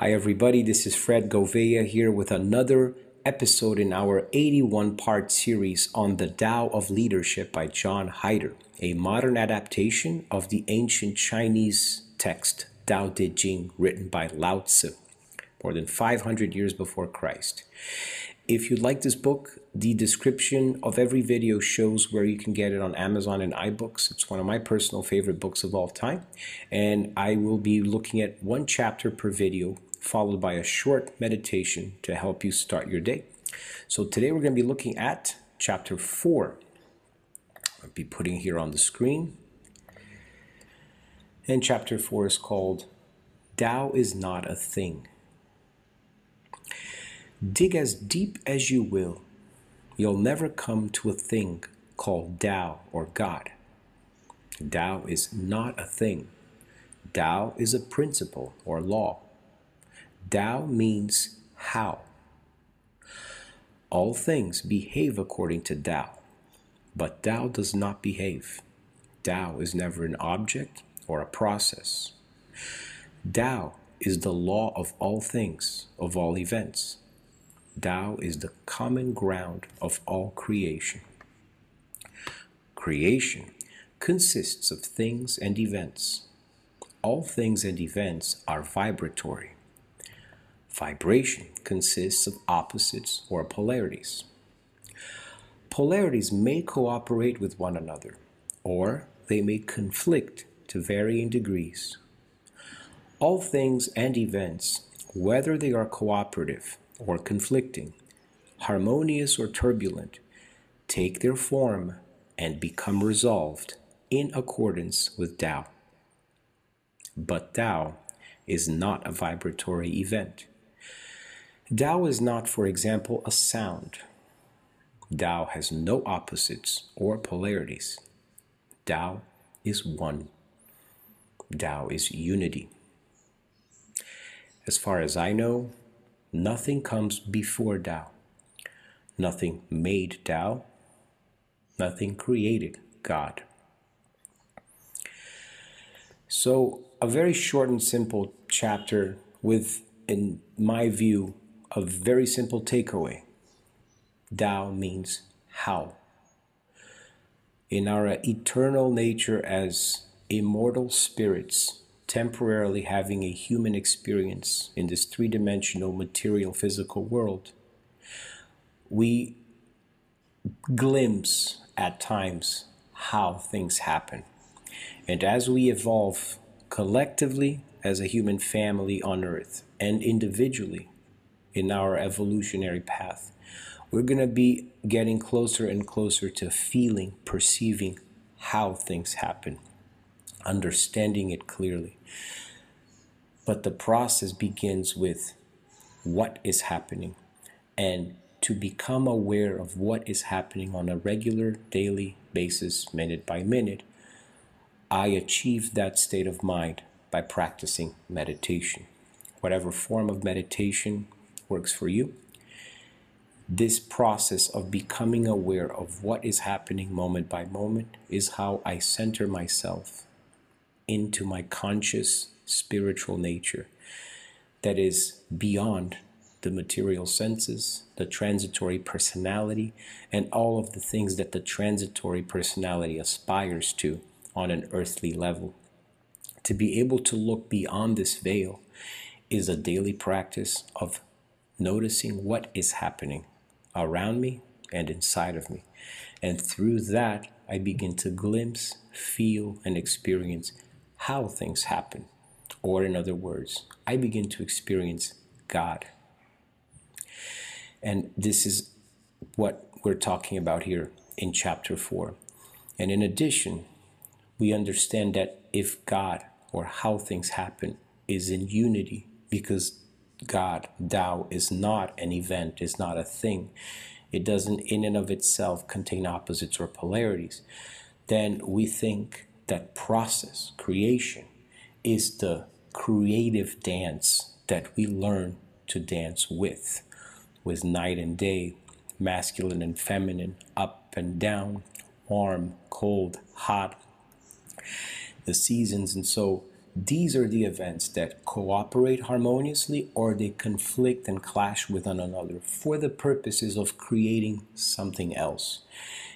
Hi, everybody. This is Fred Govea here with another episode in our 81 part series on the Tao of Leadership by John Heider, a modern adaptation of the ancient Chinese text Tao Te Ching, written by Lao Tzu more than 500 years before Christ. If you'd like this book, the description of every video shows where you can get it on Amazon and iBooks. It's one of my personal favorite books of all time. And I will be looking at one chapter per video, followed by a short meditation to help you start your day. So today we're going to be looking at chapter 4. I'll be putting here on the screen. And chapter 4 is called Tao is not a thing. Dig as deep as you will, you'll never come to a thing called Tao or God. Tao is not a thing. Tao is a principle or law. Tao means how. All things behave according to Tao, but Tao does not behave. Tao is never an object or a process. Tao is the law of all things, of all events. Tao is the common ground of all creation. Creation consists of things and events. All things and events are vibratory. Vibration consists of opposites or polarities. Polarities may cooperate with one another, or they may conflict to varying degrees. All things and events, whether they are cooperative or conflicting, harmonious or turbulent, take their form and become resolved in accordance with Tao. But Tao is not a vibratory event. Tao is not, for example, a sound. Tao has no opposites or polarities. Tao is one. Tao is unity. As far as I know, Nothing comes before Tao. Nothing made Tao. Nothing created God. So, a very short and simple chapter with, in my view, a very simple takeaway. Tao means how. In our eternal nature as immortal spirits, temporarily having a human experience in this three dimensional material physical world, we glimpse at times how things happen. And as we evolve collectively as a human family on earth and individually in our evolutionary path, we're going to be getting closer and closer to feeling, perceiving how things happen understanding it clearly. But the process begins with what is happening and to become aware of what is happening on a regular daily basis, minute by minute. I achieve that state of mind by practicing meditation. Whatever form of meditation works for you, this process of becoming aware of what is happening moment by moment is how I center myself into my conscious spiritual nature that is beyond the material senses, the transitory personality, and all of the things that the transitory personality aspires to on an earthly level. To be able to look beyond this veil is a daily practice of noticing what is happening around me and inside of me. And through that, I begin to glimpse, feel, and experience how things happen. Or, in other words, I begin to experience God. And this is what we're talking about here in chapter 4. And in addition, we understand that if God or how things happen is in unity, because God, Tao, is not an event, is not a thing, it doesn't in and of itself contain opposites or polarities, then we think that process, creation, is the creative dance that we learn to dance with, with night and day, masculine and feminine, up and down, warm, cold, hot, the seasons. And so these are the events that cooperate harmoniously or they conflict and clash with one another for the purposes of creating something else.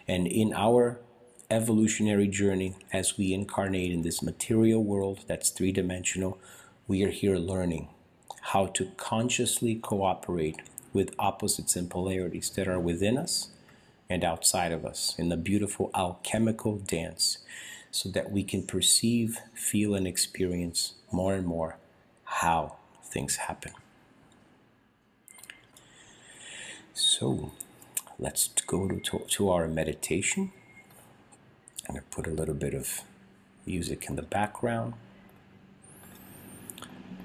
And in our evolutionary journey, as we incarnate in this material world that's three dimensional, we are here learning how to consciously cooperate with opposites and polarities that are within us and outside of us in the beautiful alchemical dance so that we can perceive, feel, and experience more and more how things happen. So let's go to, to, to our meditation. I'm going to put a little bit of music in the background.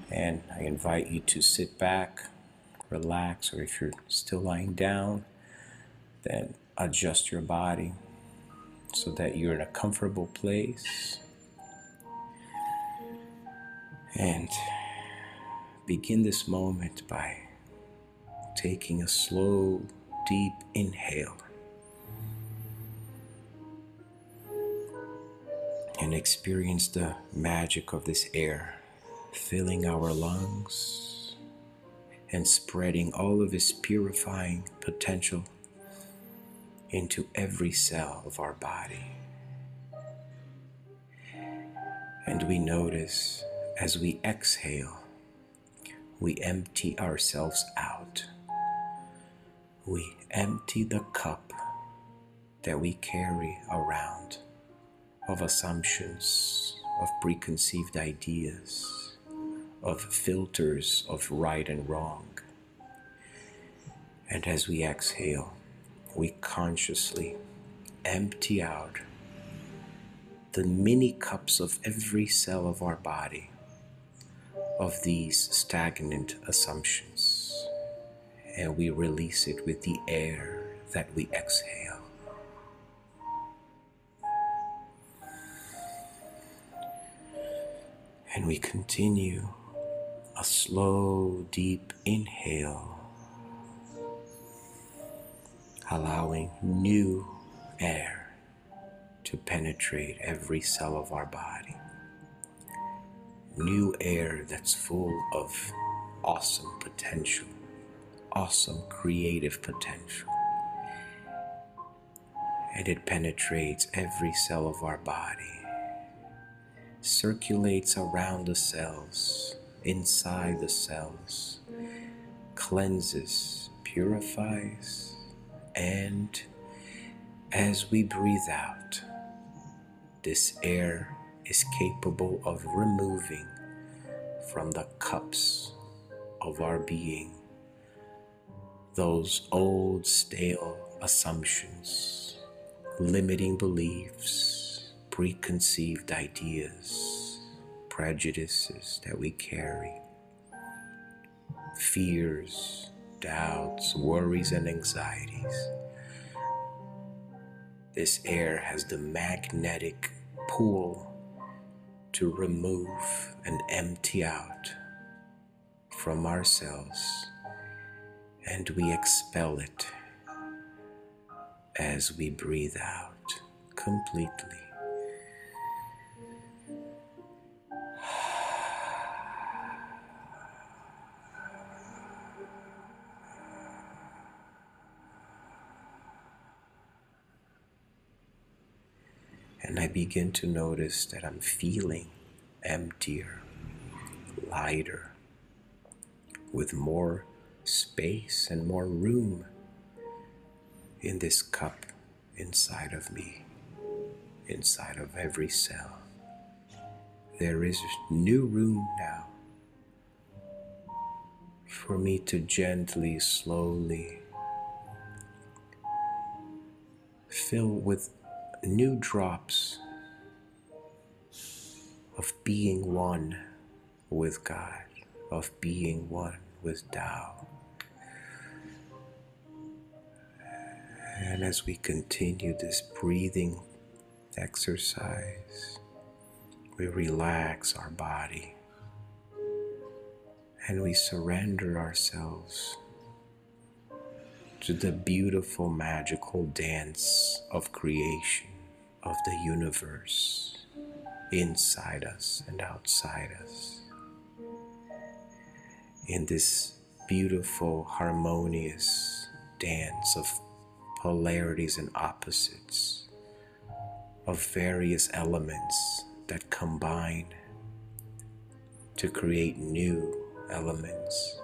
And I invite you to sit back, relax, or if you're still lying down, then adjust your body so that you're in a comfortable place. And begin this moment by taking a slow, deep inhale. And experience the magic of this air filling our lungs and spreading all of its purifying potential into every cell of our body. And we notice as we exhale, we empty ourselves out. We empty the cup that we carry around of assumptions, of preconceived ideas, of filters of right and wrong. And as we exhale, we consciously empty out the mini cups of every cell of our body of these stagnant assumptions and we release it with the air that we exhale. And we continue a slow, deep inhale allowing new air to penetrate every cell of our body. New air that's full of awesome potential, awesome creative potential. And it penetrates every cell of our body, circulates around the cells, inside the cells, cleanses, purifies, and as we breathe out, this air is capable of removing from the cups of our being those old, stale assumptions, limiting beliefs, preconceived ideas, prejudices that we carry, fears, doubts, worries, and anxieties. This air has the magnetic pull to remove and empty out from ourselves, and we expel it as we breathe out completely. And I begin to notice that I'm feeling emptier, lighter, with more space and more room in this cup inside of me, inside of every cell. There is new room now for me to gently, slowly fill with new drops of being one with God, of being one with Tao. And as we continue this breathing exercise, we relax our body and we surrender ourselves to the beautiful magical dance of creation of the universe inside us and outside us. In this beautiful, harmonious dance of polarities and opposites, of various elements that combine to create new elements.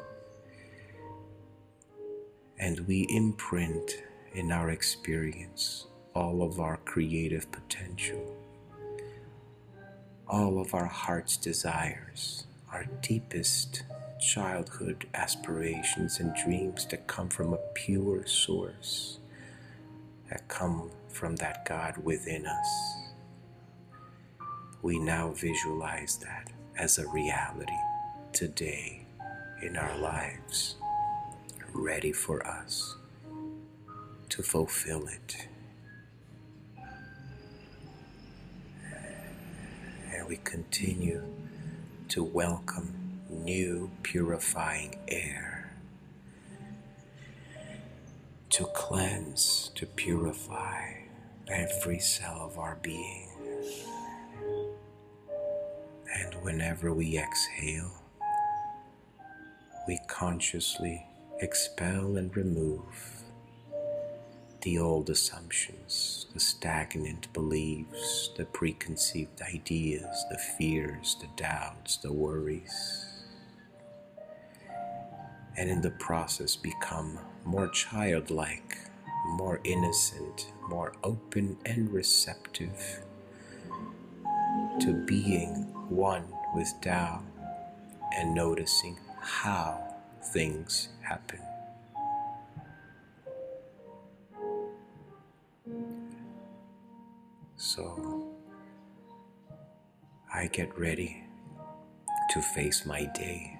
And we imprint in our experience all of our creative potential, all of our heart's desires, our deepest childhood aspirations and dreams that come from a pure source, that come from that God within us. We now visualize that as a reality today in our lives, ready for us to fulfill it. We continue to welcome new purifying air to cleanse, to purify every cell of our being. And whenever we exhale, we consciously expel and remove the old assumptions, the stagnant beliefs, the preconceived ideas, the fears, the doubts, the worries and in the process become more childlike, more innocent, more open and receptive to being one with Tao and noticing how things happen. So I get ready to face my day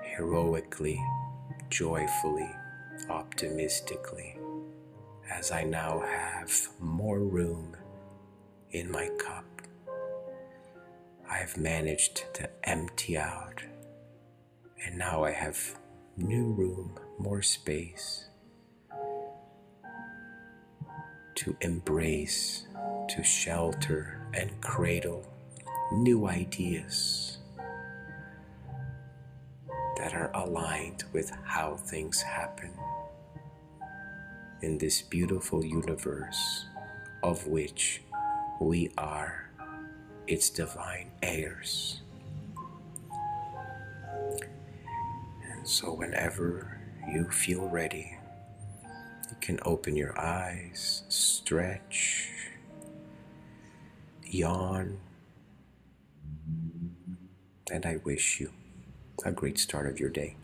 heroically, joyfully, optimistically, as I now have more room in my cup. I've managed to empty out, and now I have new room, more space to embrace, to shelter, and cradle new ideas that are aligned with how things happen in this beautiful universe of which we are its divine heirs. And so, whenever you feel ready, can open your eyes, stretch, yawn, and I wish you a great start of your day.